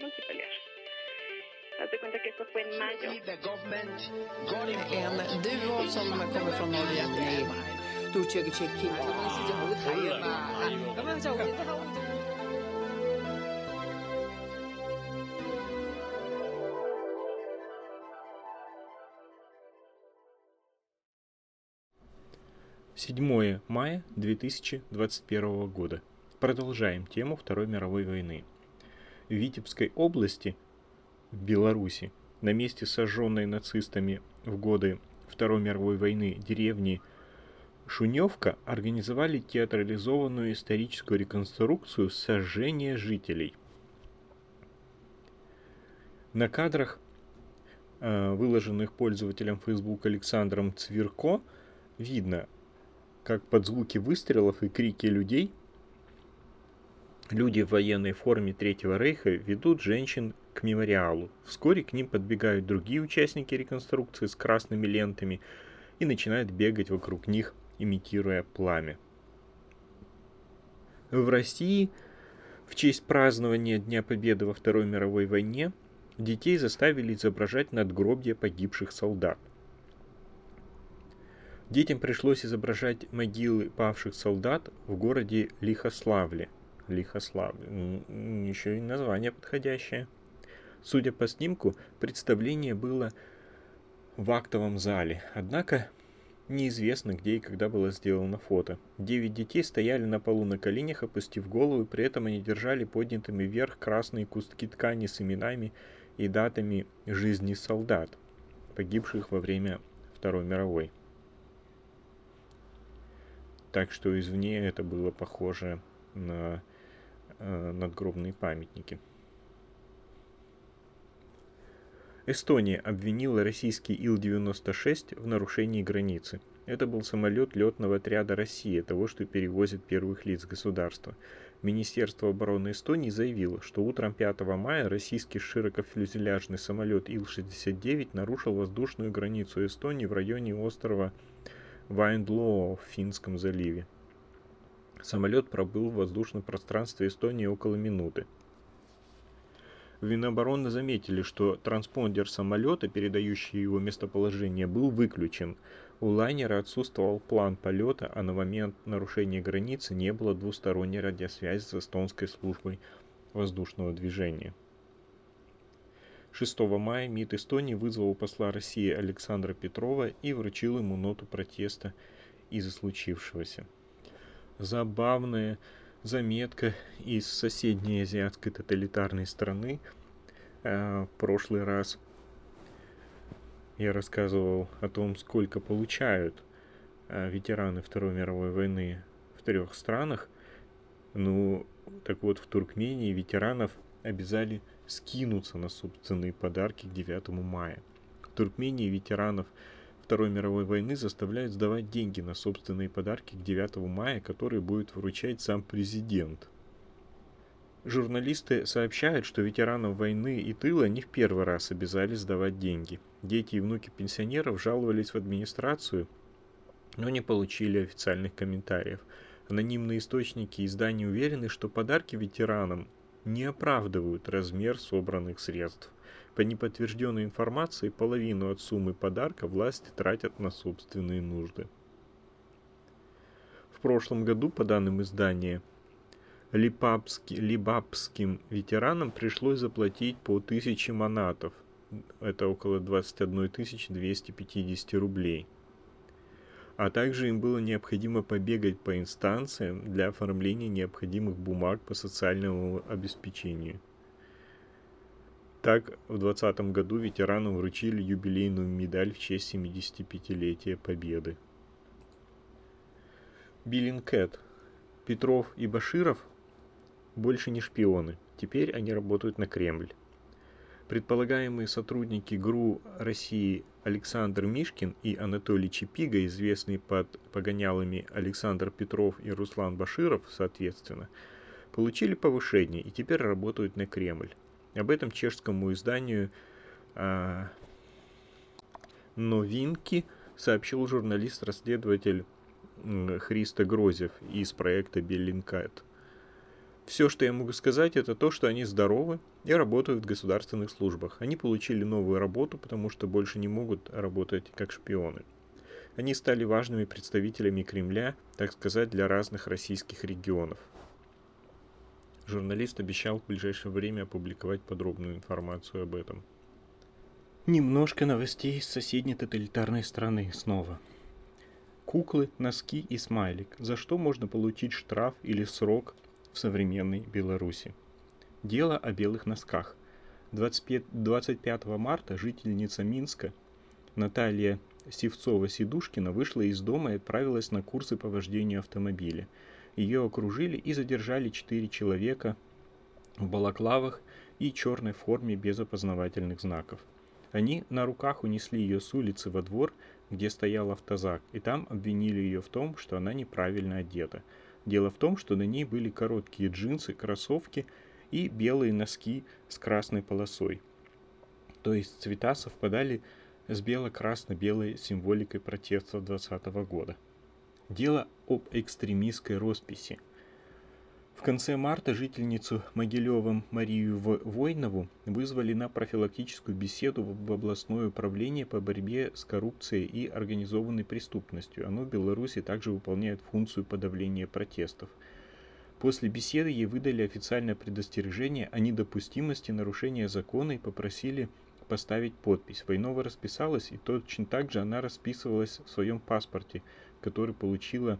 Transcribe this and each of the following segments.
forman till pelear. Haz de cuenta que esto fue en mayo. En duo som kommer från Norge. Седьмое мая 2021 года. Продолжаем тему Второй мировой войны. Витебской области, в Беларуси, на месте сожженной нацистами в годы Второй мировой войны деревни Шуневка организовали театрализованную историческую реконструкцию сожжения жителей. На кадрах, э, выложенных пользователем Facebook Александром Цверко, видно, как под звуки выстрелов и крики людей люди в военной форме Третьего Рейха ведут женщин к мемориалу. Вскоре к ним подбегают другие участники реконструкции с красными лентами и начинают бегать вокруг них, имитируя пламя. В России в честь празднования Дня Победы во Второй мировой войне детей заставили изображать надгробья погибших солдат. Детям пришлось изображать могилы павших солдат в городе Лихославле. Лихославле. Еще и название подходящее. Судя по снимку, представление было в актовом зале. Однако неизвестно, где и когда было сделано фото. Девять детей стояли на полу на коленях, опустив головы, при этом они держали поднятыми вверх красные куски ткани с именами и датами жизни солдат, погибших во время Второй мировой. Так что извне это было похоже на надгробные памятники. Эстония обвинила российский Ил-96 в нарушении границы. Это был самолет летного отряда России, того, что перевозит первых лиц государства. Министерство обороны Эстонии заявило, что утром 5 мая российский широкофюзеляжный самолет Ил-69 нарушил воздушную границу Эстонии в районе острова Вайндлоо в Финском заливе. Самолет пробыл в воздушном пространстве Эстонии около минуты. В Минобороны заметили, что транспондер самолета, передающий его местоположение, был выключен. У лайнера отсутствовал план полета, а на момент нарушения границы не было двусторонней радиосвязи с эстонской службой воздушного движения. 6 мая МИД Эстонии вызвал посла России Александра Петрова и вручил ему ноту протеста из-за случившегося. Забавная заметка из соседней азиатской тоталитарной страны. Э, в прошлый раз я рассказывал о том, сколько получают э, ветераны Второй мировой войны в трех странах. Ну, так вот, в Туркмении ветеранов обязали скинуться на собственные подарки к 9 мая. В Туркмении ветеранов Второй мировой войны заставляют сдавать деньги на собственные подарки к 9 мая, которые будет вручать сам президент. Журналисты сообщают, что ветеранам войны и тыла не в первый раз обязали сдавать деньги. Дети и внуки пенсионеров жаловались в администрацию, но не получили официальных комментариев. Анонимные источники издания уверены, что подарки ветеранам не оправдывают размер собранных средств. По неподтвержденной информации, половину от суммы подарка власти тратят на собственные нужды. В прошлом году, по данным издания, Липапски, либапским ветеранам пришлось заплатить по 1000 манатов, это около 21 250 рублей – а также им было необходимо побегать по инстанциям для оформления необходимых бумаг по социальному обеспечению. Так, в 2020 году ветеранам вручили юбилейную медаль в честь 75-летия Победы. Биллинкет. Петров и Баширов больше не шпионы. Теперь они работают на Кремль. Предполагаемые сотрудники ГРУ России Александр Мишкин и Анатолий Чепига, известные под погонялами Александр Петров и Руслан Баширов, соответственно, получили повышение и теперь работают на Кремль. Об этом чешскому изданию а, «Новинки» сообщил журналист-расследователь Христо Грозев из проекта «Bellingcat». Все, что я могу сказать, это то, что они здоровы и работают в государственных службах. Они получили новую работу, потому что больше не могут работать как шпионы. Они стали важными представителями Кремля, так сказать, для разных российских регионов. Журналист обещал в ближайшее время опубликовать подробную информацию об этом. Немножко новостей из соседней тоталитарной страны снова. Куклы, носки и смайлик. За что можно получить штраф или срок в современной Беларуси. Дело о белых носках. 25, 25 марта жительница Минска Наталья Севцова-Сидушкина вышла из дома и отправилась на курсы по вождению автомобиля. Ее окружили и задержали четыре человека в балаклавах и черной форме без опознавательных знаков. Они на руках унесли ее с улицы во двор, где стоял автозак, и там обвинили ее в том, что она неправильно одета – Дело в том, что на ней были короткие джинсы, кроссовки и белые носки с красной полосой. То есть цвета совпадали с бело-красно-белой символикой протеста 2020 года. Дело об экстремистской росписи – в конце марта жительницу Могилевым Марию Войнову вызвали на профилактическую беседу в областное управление по борьбе с коррупцией и организованной преступностью. Оно в Беларуси также выполняет функцию подавления протестов. После беседы ей выдали официальное предостережение о недопустимости нарушения закона и попросили поставить подпись. Войнова расписалась, и точно так же она расписывалась в своем паспорте, который получила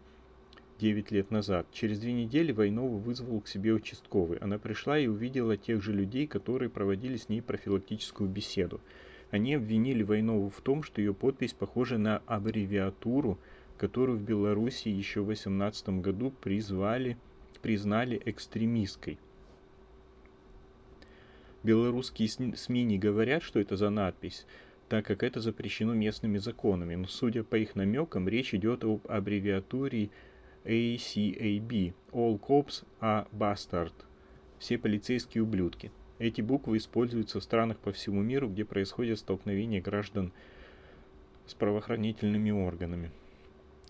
9 лет назад. Через две недели Войнову вызвал к себе участковый. Она пришла и увидела тех же людей, которые проводили с ней профилактическую беседу. Они обвинили Войнову в том, что ее подпись похожа на аббревиатуру, которую в Беларуси еще в 18 году призвали, признали экстремистской. Белорусские СМИ не говорят, что это за надпись, так как это запрещено местными законами, но судя по их намекам, речь идет об аббревиатуре ACAB – All Cops are Bastard – все полицейские ублюдки. Эти буквы используются в странах по всему миру, где происходят столкновения граждан с правоохранительными органами.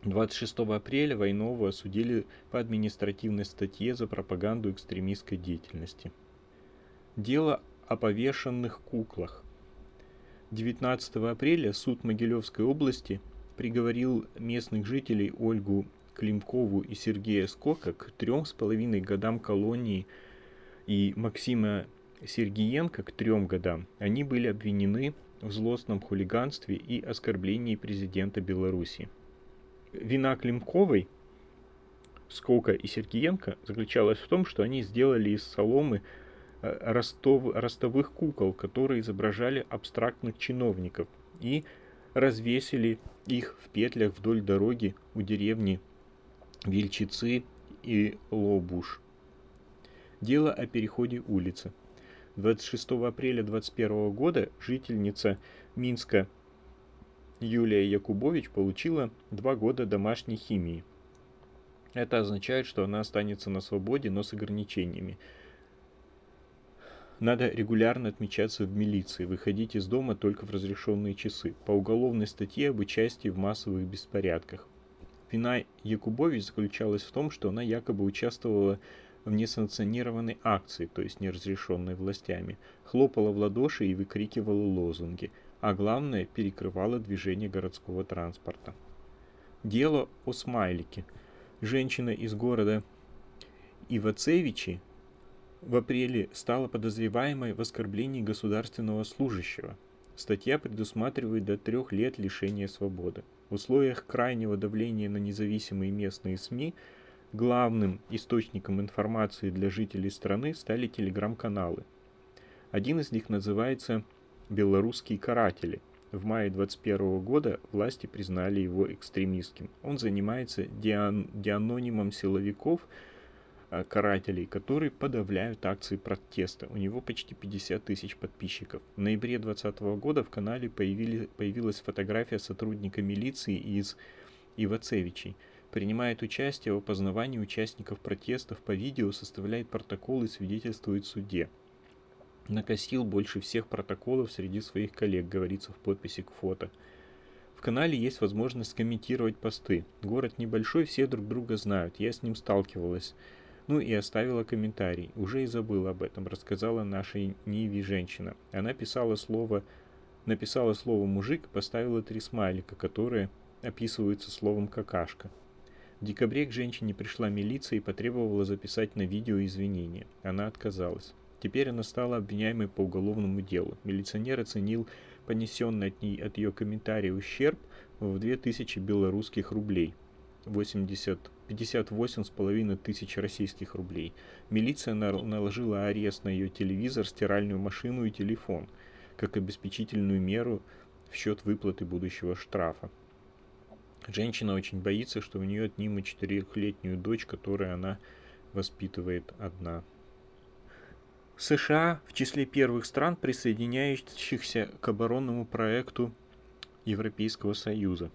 26 апреля Войнову осудили по административной статье за пропаганду экстремистской деятельности. Дело о повешенных куклах. 19 апреля суд Могилевской области приговорил местных жителей Ольгу Климкову и Сергея Скока к трем с половиной годам колонии и Максима Сергиенко к трем годам. Они были обвинены в злостном хулиганстве и оскорблении президента Беларуси. Вина Климковой, Скока и Сергиенко заключалась в том, что они сделали из соломы ростов, ростовых кукол, которые изображали абстрактных чиновников, и развесили их в петлях вдоль дороги у деревни Вильчицы и Лобуш. Дело о переходе улицы. 26 апреля 2021 года жительница Минска Юлия Якубович получила два года домашней химии. Это означает, что она останется на свободе, но с ограничениями. Надо регулярно отмечаться в милиции, выходить из дома только в разрешенные часы. По уголовной статье об участии в массовых беспорядках. Вина Якубович заключалась в том, что она якобы участвовала в несанкционированной акции, то есть неразрешенной властями, хлопала в ладоши и выкрикивала лозунги, а главное, перекрывала движение городского транспорта. Дело о смайлике. Женщина из города Ивацевичи в апреле стала подозреваемой в оскорблении государственного служащего. Статья предусматривает до трех лет лишения свободы. В условиях крайнего давления на независимые местные СМИ главным источником информации для жителей страны стали телеграм-каналы. Один из них называется «Белорусские каратели». В мае 2021 года власти признали его экстремистским. Он занимается диан- дианонимом силовиков – карателей, которые подавляют акции протеста. У него почти 50 тысяч подписчиков. В ноябре 2020 года в канале появили, появилась фотография сотрудника милиции из Ивацевичей. Принимает участие в опознавании участников протестов по видео, составляет протоколы и свидетельствует в суде. Накосил больше всех протоколов среди своих коллег, говорится в подписи к фото. В канале есть возможность комментировать посты. Город небольшой, все друг друга знают. Я с ним сталкивалась Ну и оставила комментарий. Уже и забыла об этом, рассказала нашей Ниве женщина. Она писала слово, написала слово «мужик» и поставила три смайлика, которые описываются словом «какашка». В декабре к женщине пришла милиция и потребовала записать на видео извинения. Она отказалась. Теперь она стала обвиняемой по уголовному делу. Милиционер оценил понесенный от, ней, от ее комментария ущерб в 2000 белорусских рублей. 80, 58,5 тысяч российских рублей. Милиция наложила арест на ее телевизор, стиральную машину и телефон, как обеспечительную меру в счет выплаты будущего штрафа. Женщина очень боится, что у нее отнимут четырехлетнюю дочь, которую она воспитывает одна. США в числе первых стран, присоединяющихся к оборонному проекту Европейского Союза.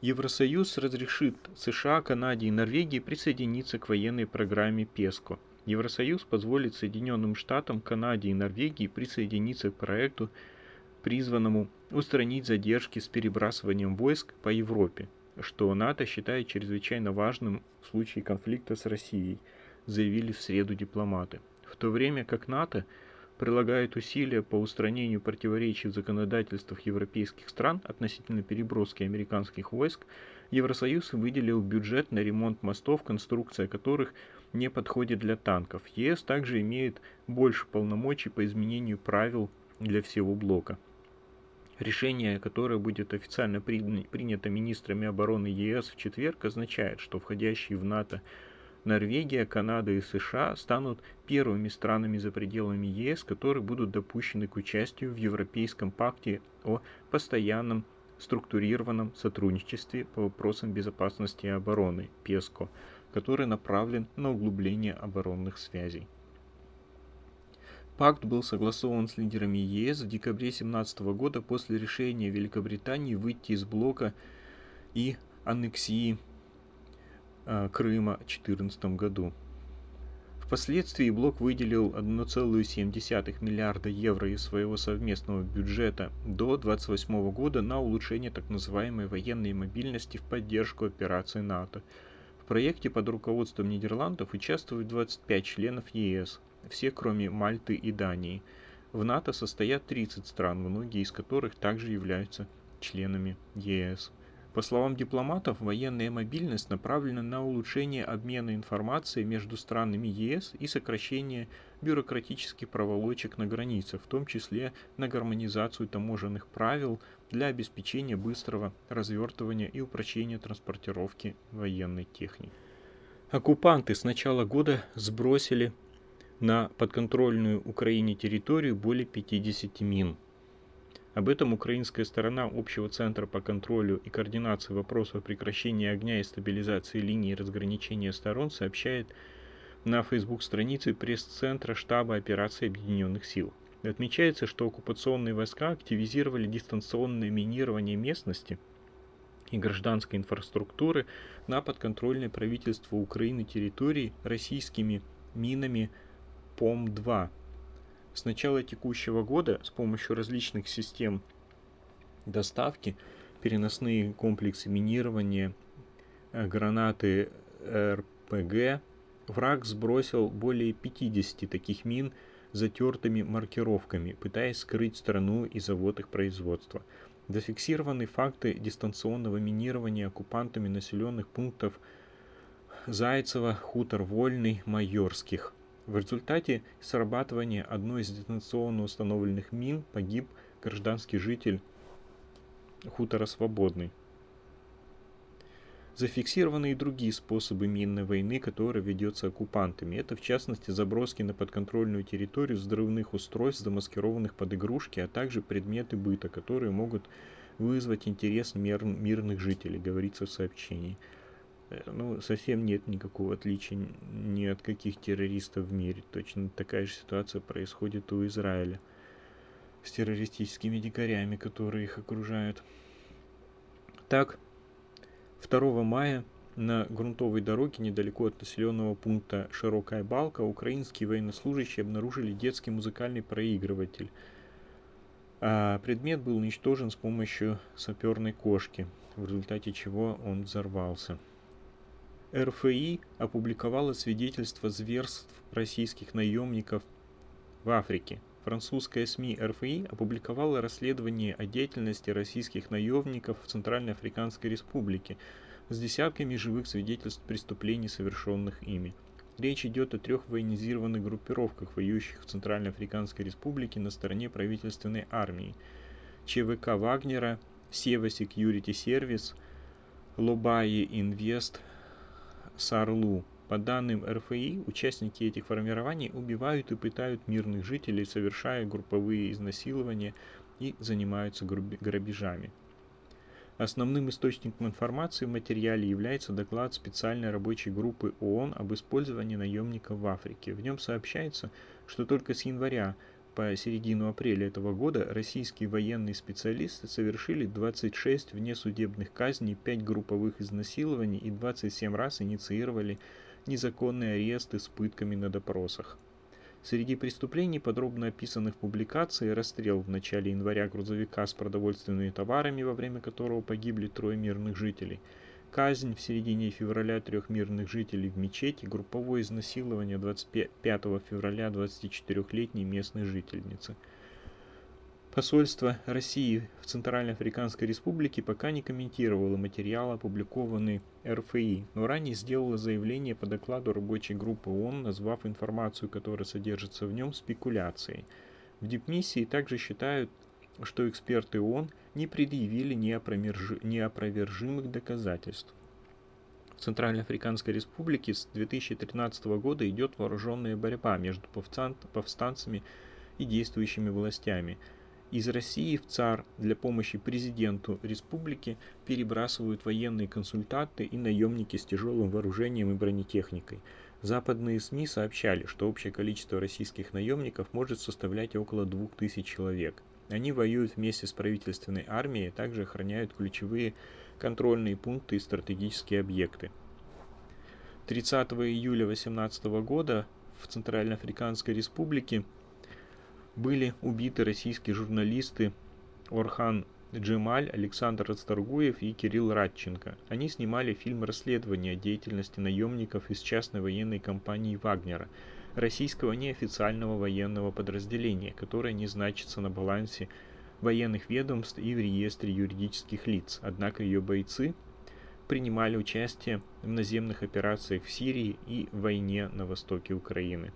Евросоюз разрешит США, Канаде и Норвегии присоединиться к военной программе ПЕСКО. Евросоюз позволит Соединенным Штатам, Канаде и Норвегии присоединиться к проекту, призванному устранить задержки с перебрасыванием войск по Европе, что НАТО считает чрезвычайно важным в случае конфликта с Россией, заявили в среду дипломаты в то время как НАТО прилагает усилия по устранению противоречий в законодательствах европейских стран относительно переброски американских войск, Евросоюз выделил бюджет на ремонт мостов, конструкция которых не подходит для танков. ЕС также имеет больше полномочий по изменению правил для всего блока. Решение, которое будет официально принято министрами обороны ЕС в четверг, означает, что входящие в НАТО Норвегия, Канада и США станут первыми странами за пределами ЕС, которые будут допущены к участию в Европейском пакте о постоянном структурированном сотрудничестве по вопросам безопасности и обороны ПЕСКО, который направлен на углубление оборонных связей. Пакт был согласован с лидерами ЕС в декабре 2017 года после решения Великобритании выйти из блока и аннексии Крыма в 2014 году. Впоследствии блок выделил 1,7 миллиарда евро из своего совместного бюджета до 2028 года на улучшение так называемой военной мобильности в поддержку операции НАТО. В проекте под руководством Нидерландов участвуют 25 членов ЕС, все кроме Мальты и Дании. В НАТО состоят 30 стран, многие из которых также являются членами ЕС. По словам дипломатов, военная мобильность направлена на улучшение обмена информацией между странами ЕС и сокращение бюрократических проволочек на границах, в том числе на гармонизацию таможенных правил для обеспечения быстрого развертывания и упрочения транспортировки военной техники. Оккупанты с начала года сбросили на подконтрольную Украине территорию более 50 мин. Об этом украинская сторона Общего центра по контролю и координации вопросов прекращения огня и стабилизации линии разграничения сторон сообщает на фейсбук-странице пресс-центра штаба операции Объединенных сил. Отмечается, что оккупационные войска активизировали дистанционное минирование местности и гражданской инфраструктуры на подконтрольной правительству Украины территории российскими минами ПОМ-2 с начала текущего года с помощью различных систем доставки, переносные комплексы минирования, э, гранаты РПГ, враг сбросил более 50 таких мин затертыми маркировками, пытаясь скрыть страну и завод их производства. Зафиксированы факты дистанционного минирования оккупантами населенных пунктов Зайцева, Хутор Вольный, Майорских – в результате срабатывания одной из дистанционно установленных мин погиб гражданский житель хутора Свободный. Зафиксированы и другие способы минной войны, которые ведется оккупантами. Это в частности заброски на подконтрольную территорию взрывных устройств, замаскированных под игрушки, а также предметы быта, которые могут вызвать интерес мир, мирных жителей, говорится в сообщении. Э, ну, совсем нет никакого отличия ни от каких террористов в мире. Точно такая же ситуация происходит у Израиля с террористическими дикарями, которые их окружают. Так, 2 мая на грунтовой дороге недалеко от населенного пункта Широкая Балка украинские военнослужащие обнаружили детский музыкальный проигрыватель. А предмет был уничтожен с помощью саперной кошки, в результате чего он взорвался. РФИ опубликовала свидетельство зверств российских наемников в Африке. Французская СМИ РФИ опубликовала расследование о деятельности российских наемников в Центральной Африканской Республике с десятками живых свидетельств преступлений, совершенных ими. Речь идет о трех военизированных группировках, воюющих в Центральной Африканской Республике на стороне правительственной армии. ЧВК Вагнера, Сева Security Service, Лобаи Инвест, Сарлу. По данным РФИ, участники этих формирований убивают и пытают мирных жителей, совершая групповые изнасилования и занимаются грабежами. Основным источником информации в материале является доклад специальной рабочей группы ООН об использовании наемников в Африке. В нем сообщается, что только с января по середину апреля этого года российские военные специалисты совершили 26 внесудебных казней, 5 групповых изнасилований и 27 раз инициировали незаконные аресты с пытками на допросах. Среди преступлений, подробно описанных в публикации, расстрел в начале января грузовика с продовольственными товарами, во время которого погибли трое мирных жителей – казнь в середине февраля трех мирных жителей в мечети, групповое изнасилование 25 февраля 24-летней местной жительницы. Посольство России в Центральной Африканской Республике пока не комментировало материал, опубликованный РФИ, но ранее сделало заявление по докладу рабочей группы ООН, назвав информацию, которая содержится в нем, спекуляцией. В дипмиссии также считают что эксперты ООН не предъявили неопровержимых доказательств. В Центральноафриканской Республике с 2013 года идет вооруженная борьба между повстанцами и действующими властями. Из России в ЦАР для помощи президенту республики перебрасывают военные консультанты и наемники с тяжелым вооружением и бронетехникой. Западные СМИ сообщали, что общее количество российских наемников может составлять около 2000 человек. Они воюют вместе с правительственной армией, также охраняют ключевые контрольные пункты и стратегические объекты. 30 июля 2018 года в Центральноафриканской республике были убиты российские журналисты Орхан Джемаль, Александр Расторгуев и Кирилл Радченко. Они снимали фильм расследования деятельности наемников из частной военной компании «Вагнера», российского неофициального военного подразделения, которое не значится на балансе военных ведомств и в реестре юридических лиц. Однако ее бойцы принимали участие в наземных операциях в Сирии и войне на востоке Украины.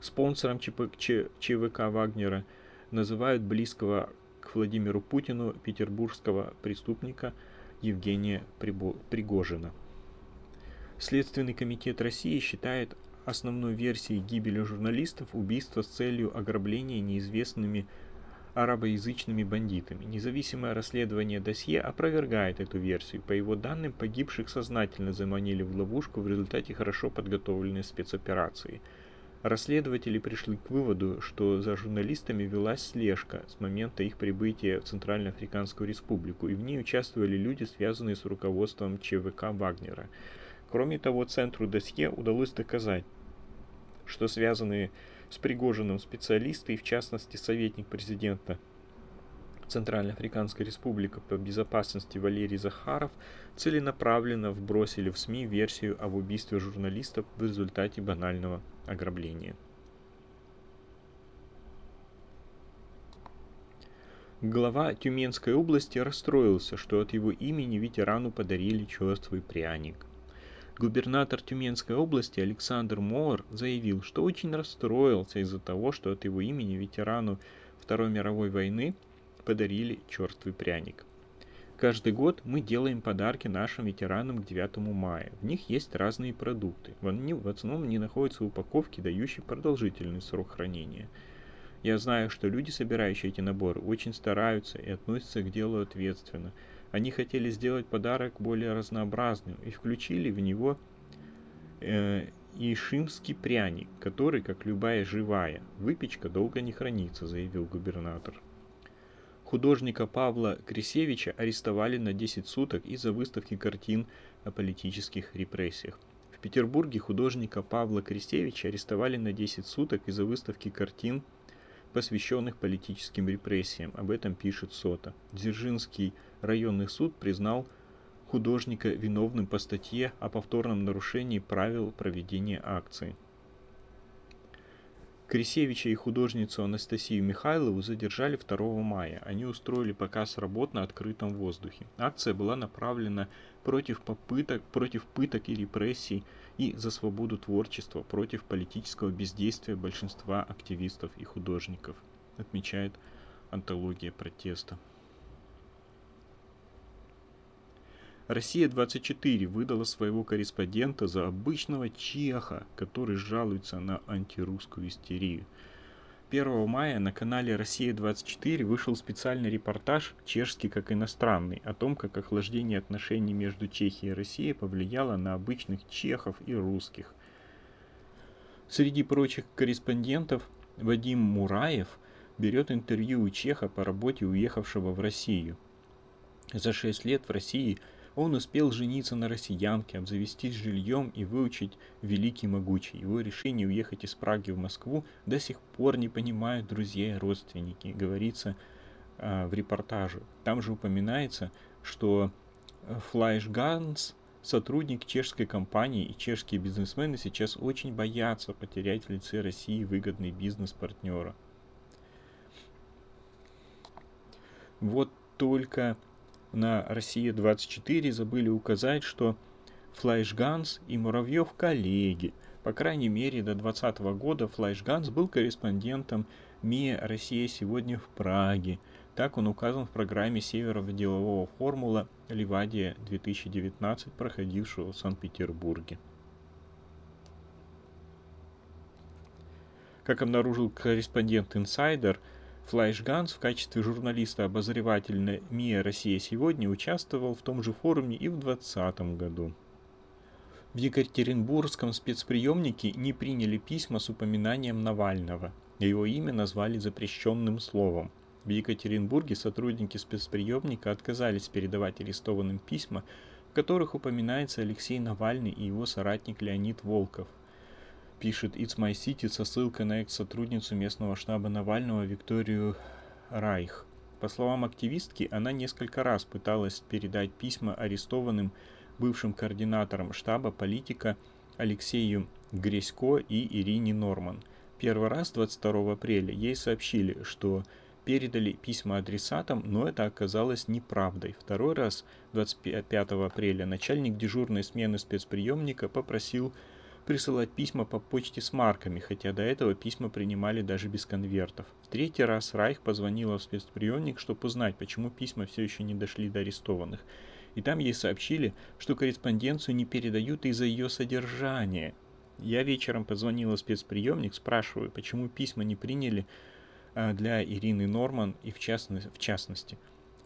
Спонсором ЧВК Вагнера называют близкого к Владимиру Путину петербургского преступника Евгения Пригожина. Следственный комитет России считает основной версией гибели журналистов убийство с целью ограбления неизвестными арабоязычными бандитами. Независимое расследование досье опровергает эту версию. По его данным, погибших сознательно заманили в ловушку в результате хорошо подготовленной спецоперации. Расследователи пришли к выводу, что за журналистами велась слежка с момента их прибытия в Центральноафриканскую республику, и в ней участвовали люди, связанные с руководством ЧВК Вагнера. Кроме того, Центру досье удалось доказать, что связанные с Пригожиным специалисты, и в частности советник президента Центральноафриканской республики по безопасности Валерий Захаров целенаправленно вбросили в СМИ версию об убийстве журналистов в результате банального ограбления. Глава Тюменской области расстроился, что от его имени ветерану подарили черствый пряник. Губернатор Тюменской области Александр Моор заявил, что очень расстроился из-за того, что от его имени ветерану Второй мировой войны подарили черствый пряник. Каждый год мы делаем подарки нашим ветеранам к 9 мая. В них есть разные продукты. В, основном они находятся в упаковке, дающей продолжительный срок хранения. Я знаю, что люди, собирающие эти наборы, очень стараются и относятся к делу ответственно – они хотели сделать подарок более разнообразным и включили в него э, ишимский пряник, который, как любая живая, выпечка долго не хранится, заявил губернатор. Художника Павла Крисевича арестовали на 10 суток из-за выставки картин о политических репрессиях. В Петербурге художника Павла Крисевича арестовали на 10 суток из-за выставки картин посвященных политическим репрессиям. Об этом пишет Сота. Дзержинский районный суд признал художника виновным по статье о повторном нарушении правил проведения акции. Крисевича и художницу Анастасию Михайлову задержали 2 мая. Они устроили показ работ на открытом воздухе. Акция была направлена против попыток, против пыток и репрессий и за свободу творчества, против политического бездействия большинства активистов и художников, отмечает антология протеста. Россия-24 выдала своего корреспондента за обычного чеха, который жалуется на антирусскую истерию. 1 мая на канале «Россия-24» вышел специальный репортаж «Чешский как иностранный» о том, как охлаждение отношений между Чехией и Россией повлияло на обычных чехов и русских. Среди прочих корреспондентов Вадим Мураев берет интервью у чеха по работе уехавшего в Россию. За шесть лет в России – он успел жениться на россиянке, обзавестись жильем и выучить великий могучий. Его решение уехать из Праги в Москву до сих пор не понимают друзья и родственники, говорится э, в репортаже. Там же упоминается, что Флайш Ганс, сотрудник чешской компании и чешские бизнесмены сейчас очень боятся потерять в лице России выгодный бизнес-партнера. Вот только на Россия-24 забыли указать, что Флайшганс и Муравьев коллеги. По крайней мере, до 2020 года Флайшганс был корреспондентом МИА «Россия сегодня» в Праге. Так он указан в программе Северного делового формула «Ливадия-2019», проходившего в Санкт-Петербурге. Как обнаружил корреспондент Insider, Флайш Ганс в качестве журналиста-обозревателя МИА «Россия сегодня» участвовал в том же форуме и в 2020 году. В Екатеринбургском спецприемнике не приняли письма с упоминанием Навального. Его имя назвали запрещенным словом. В Екатеринбурге сотрудники спецприемника отказались передавать арестованным письма, в которых упоминается Алексей Навальный и его соратник Леонид Волков – пишет It's My City со ссылкой на экс-сотрудницу местного штаба Навального Викторию Райх. По словам активистки, она несколько раз пыталась передать письма арестованным бывшим координаторам штаба политика Алексею Гресько и Ирине Норман. Первый раз 22 апреля ей сообщили, что передали письма адресатам, но это оказалось неправдой. Второй раз, 25 апреля, начальник дежурной смены спецприемника попросил присылать письма по почте с марками, хотя до этого письма принимали даже без конвертов. В третий раз Райх позвонила в спецприемник, чтобы узнать, почему письма все еще не дошли до арестованных. И там ей сообщили, что корреспонденцию не передают из-за ее содержания. Я вечером позвонила в спецприемник, спрашиваю, почему письма не приняли а, для Ирины Норман и в, частности, в частности.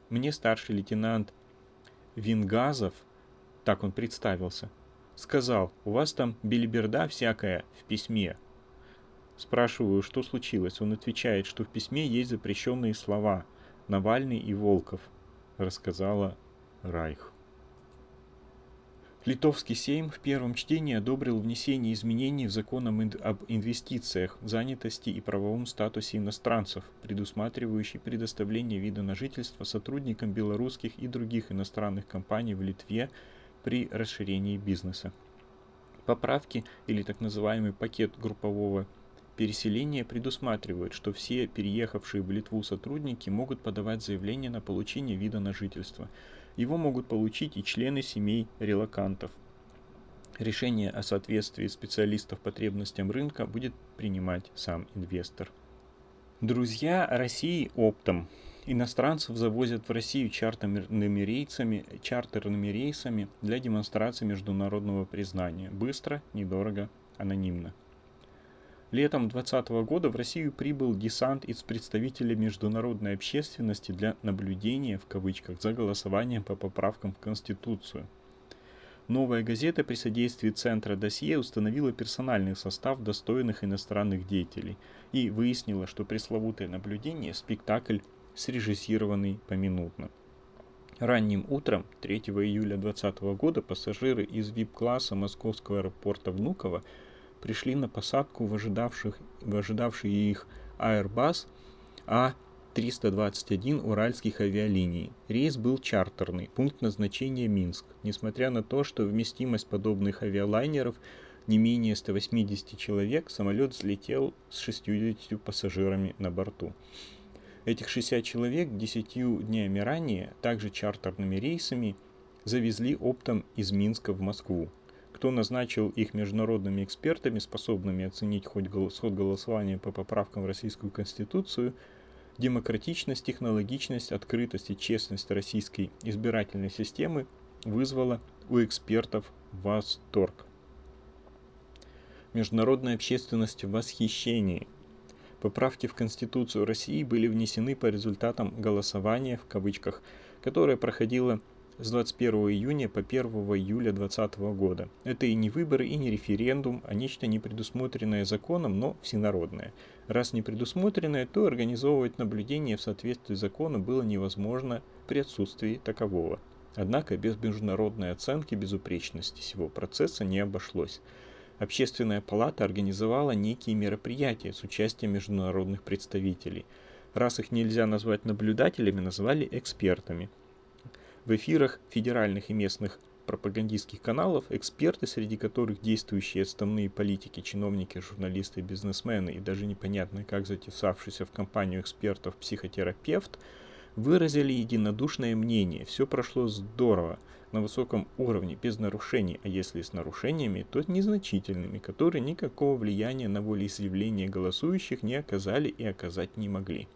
Мне старший лейтенант Вингазов, так он представился, Сказал, у вас там белиберда всякая в письме. Спрашиваю, что случилось. Он отвечает, что в письме есть запрещенные слова «Навальный» и «Волков», рассказала Райх. Литовский Сейм в первом чтении одобрил внесение изменений в закон об инвестициях, занятости и правовом статусе иностранцев, предусматривающий предоставление вида на жительство сотрудникам белорусских и других иностранных компаний в Литве при расширении бизнеса. Поправки или так называемый пакет группового переселения предусматривают, что все переехавшие в Литву сотрудники могут подавать заявление на получение вида на жительство. Его могут получить и члены семей релакантов. Решение о соответствии специалистов потребностям рынка будет принимать сам инвестор. Друзья России оптом иностранцев завозят в Россию чартерными рейсами, чартерными рейсами для демонстрации международного признания. Быстро, недорого, анонимно. Летом 2020 года в Россию прибыл десант из представителей международной общественности для наблюдения, в кавычках, за голосованием по поправкам в Конституцию. Новая газета при содействии Центра досье установила персональный состав достойных иностранных деятелей и выяснила, что пресловутое наблюдение – спектакль срежиссированный поминутно. Ранним утром 3 июля 2020 года пассажиры из VIP-класса московского аэропорта Внуково пришли на посадку в, ожидавших, в ожидавший их Airbus 321 уральских авиалиний. Рейс был чартерный, пункт назначения Минск. Несмотря на то, что вместимость подобных авиалайнеров не менее 180 человек, самолет взлетел с 60 пассажирами на борту. Этих 60 человек 10 днями ранее, также чартерными рейсами, завезли оптом из Минска в Москву. Кто назначил их международными экспертами, способными оценить хоть ход голосования по поправкам в Российскую Конституцию – демократичность, технологичность, открытость и честность российской избирательной системы вызвала у экспертов восторг. Международная общественность в восхищении. Поправки в Конституцию России были внесены по результатам голосования, в кавычках, которое проходило с 21 июня по 1 июля 2020 года. Это и не выборы, и не референдум, а нечто не предусмотренное законом, но всенародное. Раз не предусмотренное, то организовывать наблюдение в соответствии с законом было невозможно при отсутствии такового. Однако без международной оценки безупречности всего процесса не обошлось. Общественная палата организовала некие мероприятия с участием международных представителей. Раз их нельзя назвать наблюдателями, назвали экспертами. В эфирах федеральных и местных пропагандистских каналов эксперты, среди которых действующие отставные политики, чиновники, журналисты, бизнесмены и даже непонятно как затесавшийся в компанию экспертов психотерапевт, выразили единодушное мнение. Все прошло здорово, на высоком уровне, без нарушений, а если с нарушениями, то незначительными, которые никакого влияния на волеизъявление голосующих не оказали и оказать не могли.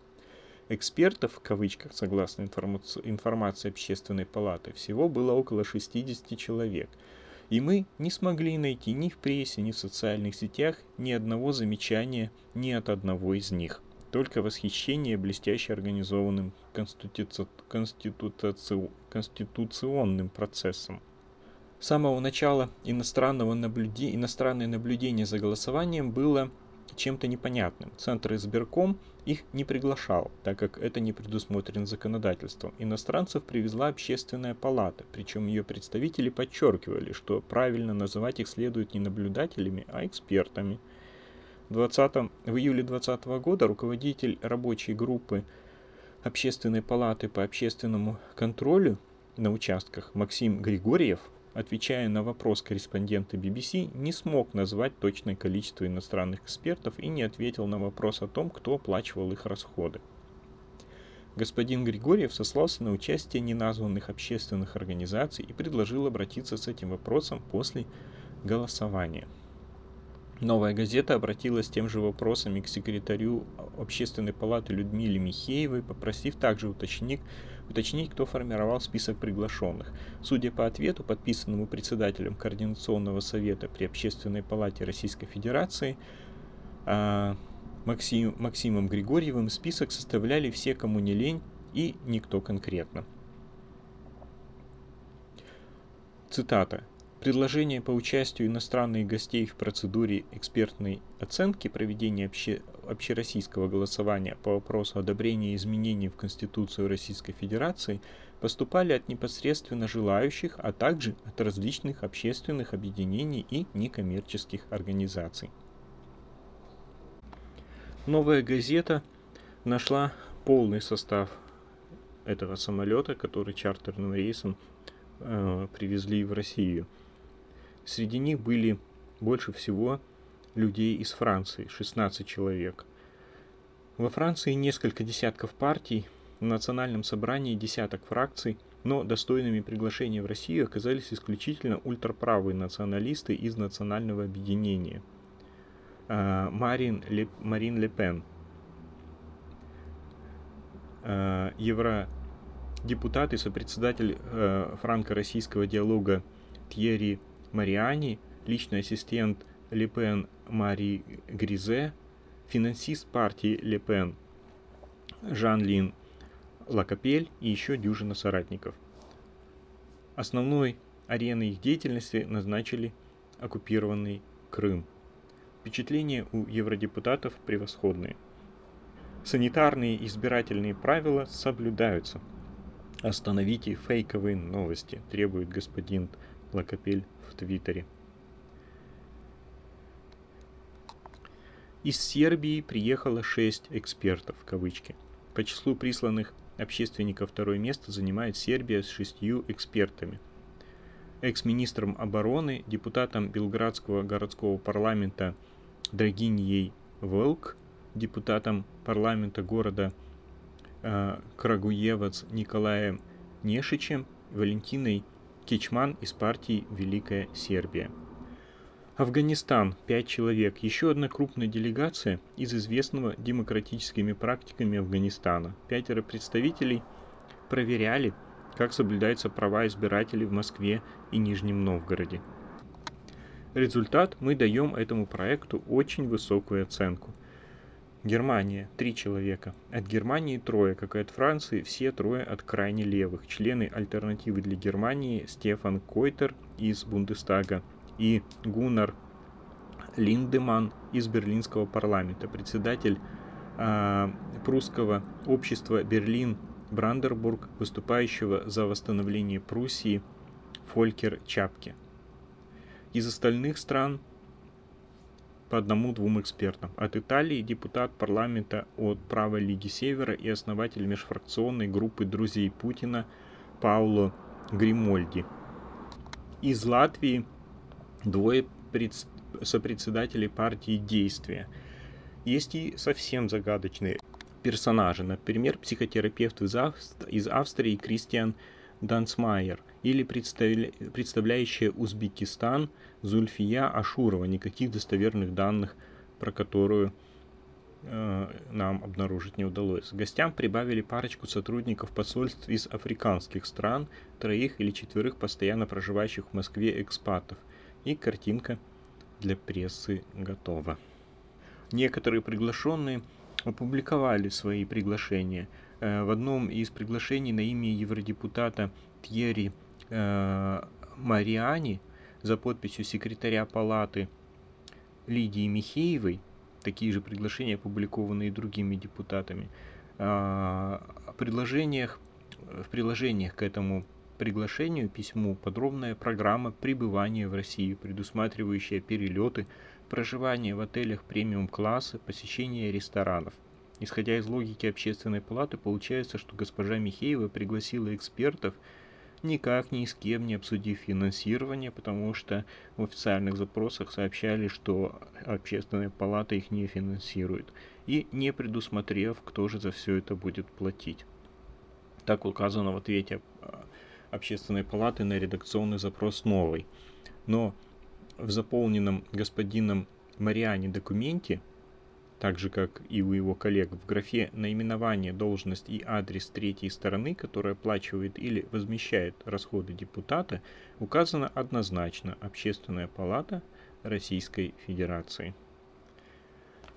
Экспертов, в кавычках, согласно информации, информации общественной палаты, всего было около 60 человек. И мы не смогли найти ни в прессе, ни в социальных сетях ни одного замечания ни от одного из них. Только восхищение блестяще организованным конституци... конституци... конституционным процессом. С самого начала иностранного наблюде... иностранное наблюдение за голосованием было чем-то непонятным. Центр избирком их не приглашал, так как это не предусмотрено законодательством. Иностранцев привезла общественная палата, причем ее представители подчеркивали, что правильно называть их следует не наблюдателями, а экспертами. 20, в июле 2020 года руководитель рабочей группы Общественной палаты по общественному контролю на участках Максим Григорьев отвечая на вопрос корреспондента BBC, не смог назвать точное количество иностранных экспертов и не ответил на вопрос о том, кто оплачивал их расходы. Господин Григорьев сослался на участие неназванных общественных организаций и предложил обратиться с этим вопросом после голосования. Новая газета обратилась с тем же вопросами к секретарю Общественной палаты Людмиле Михеевой, попросив также уточнить, уточнить, кто формировал список приглашенных. Судя по ответу, подписанному председателем Координационного совета при Общественной палате Российской Федерации, а, Максим, Максимом Григорьевым, список составляли все, кому не лень, и никто конкретно. Цитата. Предложение по участию иностранных гостей в процедуре экспертной оценки проведения обще... общероссийского голосования по вопросу одобрения изменений в Конституцию Российской Федерации поступали от непосредственно желающих, а также от различных общественных объединений и некоммерческих организаций. Новая газета нашла полный состав этого самолета, который чартерным рейсом э, привезли в Россию – Среди них были больше всего людей из Франции, 16 человек. Во Франции несколько десятков партий, в национальном собрании десяток фракций, но достойными приглашения в Россию оказались исключительно ультраправые националисты из национального объединения. А, Марин Ле, Марин Ле Пен, а, евродепутат и сопредседатель а, франко-российского диалога Тьерри Мариани, личный ассистент Лепен Мари Гризе, финансист партии Лепен Жан-Лин Лакапель и еще дюжина соратников. Основной ареной их деятельности назначили оккупированный Крым. Впечатления у евродепутатов превосходные. Санитарные избирательные правила соблюдаются. Остановите фейковые новости, требует господин Лакапель в Твиттере. Из Сербии приехало 6 экспертов, в кавычки. По числу присланных общественников второе место занимает Сербия с шестью экспертами. Экс-министром обороны, депутатом Белградского городского парламента Драгиньей Волк, депутатом парламента города э, Крагуевац Николаем Нешичем, Валентиной Кичман из партии «Великая Сербия». Афганистан – 5 человек. Еще одна крупная делегация из известного демократическими практиками Афганистана. Пятеро представителей проверяли, как соблюдаются права избирателей в Москве и Нижнем Новгороде. Результат мы даем этому проекту очень высокую оценку. Германия – три человека. От Германии трое, как и от Франции, все трое от крайне левых. Члены альтернативы для Германии Стефан Койтер из Бундестага и Гуннар Линдеман из Берлинского парламента, председатель э, прусского общества Берлин Брандербург, выступающего за восстановление Пруссии Фолькер Чапке. Из остальных стран по одному-двум экспертам. От Италии депутат парламента от Правой Лиги Севера и основатель межфракционной группы друзей Путина Пауло Гримольди. Из Латвии двое пред... сопредседателей партии «Действия». Есть и совсем загадочные персонажи, например, психотерапевт из, Авст... из Австрии Кристиан Дансмайер или представля... представляющая Узбекистан Зульфия Ашурова. Никаких достоверных данных, про которую э, нам обнаружить не удалось. Гостям прибавили парочку сотрудников посольств из африканских стран, троих или четверых постоянно проживающих в Москве экспатов – и картинка для прессы готова. Некоторые приглашенные опубликовали свои приглашения. Э, в одном из приглашений на имя евродепутата Тьерри э, Мариани за подписью секретаря палаты Лидии Михеевой, такие же приглашения опубликованы и другими депутатами, в приложениях, в приложениях к этому приглашению письму подробная программа пребывания в России, предусматривающая перелеты, проживание в отелях премиум-класса, посещение ресторанов. Исходя из логики общественной палаты, получается, что госпожа Михеева пригласила экспертов, никак ни с кем не обсудив финансирование, потому что в официальных запросах сообщали, что общественная палата их не финансирует, и не предусмотрев, кто же за все это будет платить. Так указано в ответе а, общественной палаты на редакционный запрос новый. Но в заполненном господином Мариане документе, так же как и у его коллег, в графе наименование, должность и адрес третьей стороны, которая оплачивает или возмещает расходы депутата, указано однозначно Общественная палата Российской Федерации.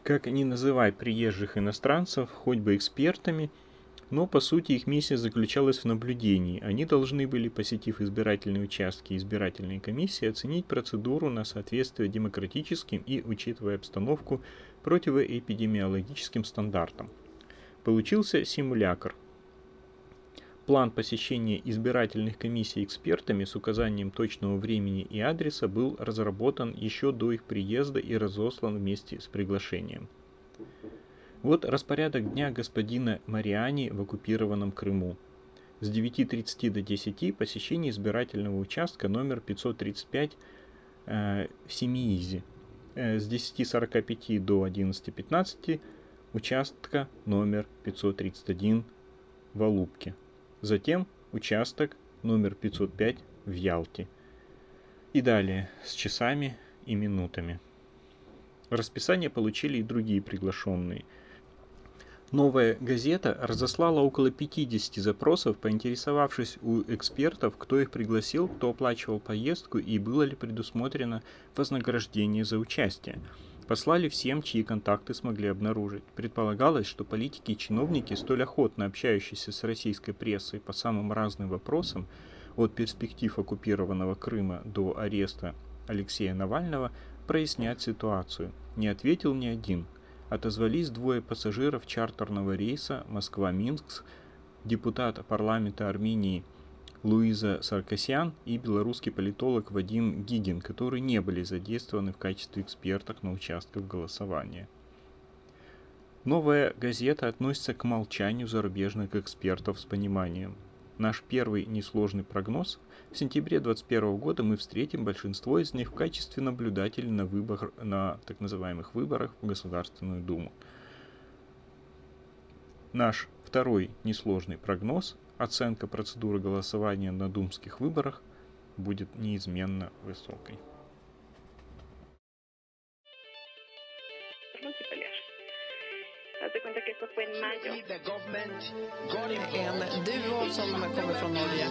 Как ни называй приезжих иностранцев, хоть бы экспертами – но по сути их миссия заключалась в наблюдении. Они должны были, посетив избирательные участки избирательной комиссии, оценить процедуру на соответствие демократическим и, учитывая обстановку, противоэпидемиологическим стандартам. Получился симулятор. План посещения избирательных комиссий экспертами с указанием точного времени и адреса был разработан еще до их приезда и разослан вместе с приглашением. Вот распорядок дня господина Мариани в оккупированном Крыму. С 9.30 до 10 посещение избирательного участка номер 535 э, в Семиизе. Э, с 10.45 до 11.15 участка номер 531 в Алубке. Затем участок номер 505 в Ялте. И далее с часами и минутами. Расписание получили и другие приглашенные – Новая газета разослала около 50 запросов, поинтересовавшись у экспертов, кто их пригласил, кто оплачивал поездку и было ли предусмотрено вознаграждение за участие. Послали всем, чьи контакты смогли обнаружить. Предполагалось, что политики и чиновники, столь охотно общающиеся с российской прессой по самым разным вопросам, от перспектив оккупированного Крыма до ареста Алексея Навального, прояснят ситуацию. Не ответил ни один – отозвались двое пассажиров чартерного рейса Москва-Минск, депутат парламента Армении Луиза Саркасян и белорусский политолог Вадим Гигин, которые не были задействованы в качестве экспертов на участках голосования. Новая газета относится к молчанию зарубежных экспертов с пониманием. Наш первый несложный прогноз – в сентябре 2021 года мы встретим большинство из них в качестве наблюдателей на, выбор, на так называемых выборах в Государственную Думу. Наш второй несложный прогноз – оценка процедуры голосования на думских выборах будет неизменно высокой. Esto fue en mayo. En duo som kommer från Norge.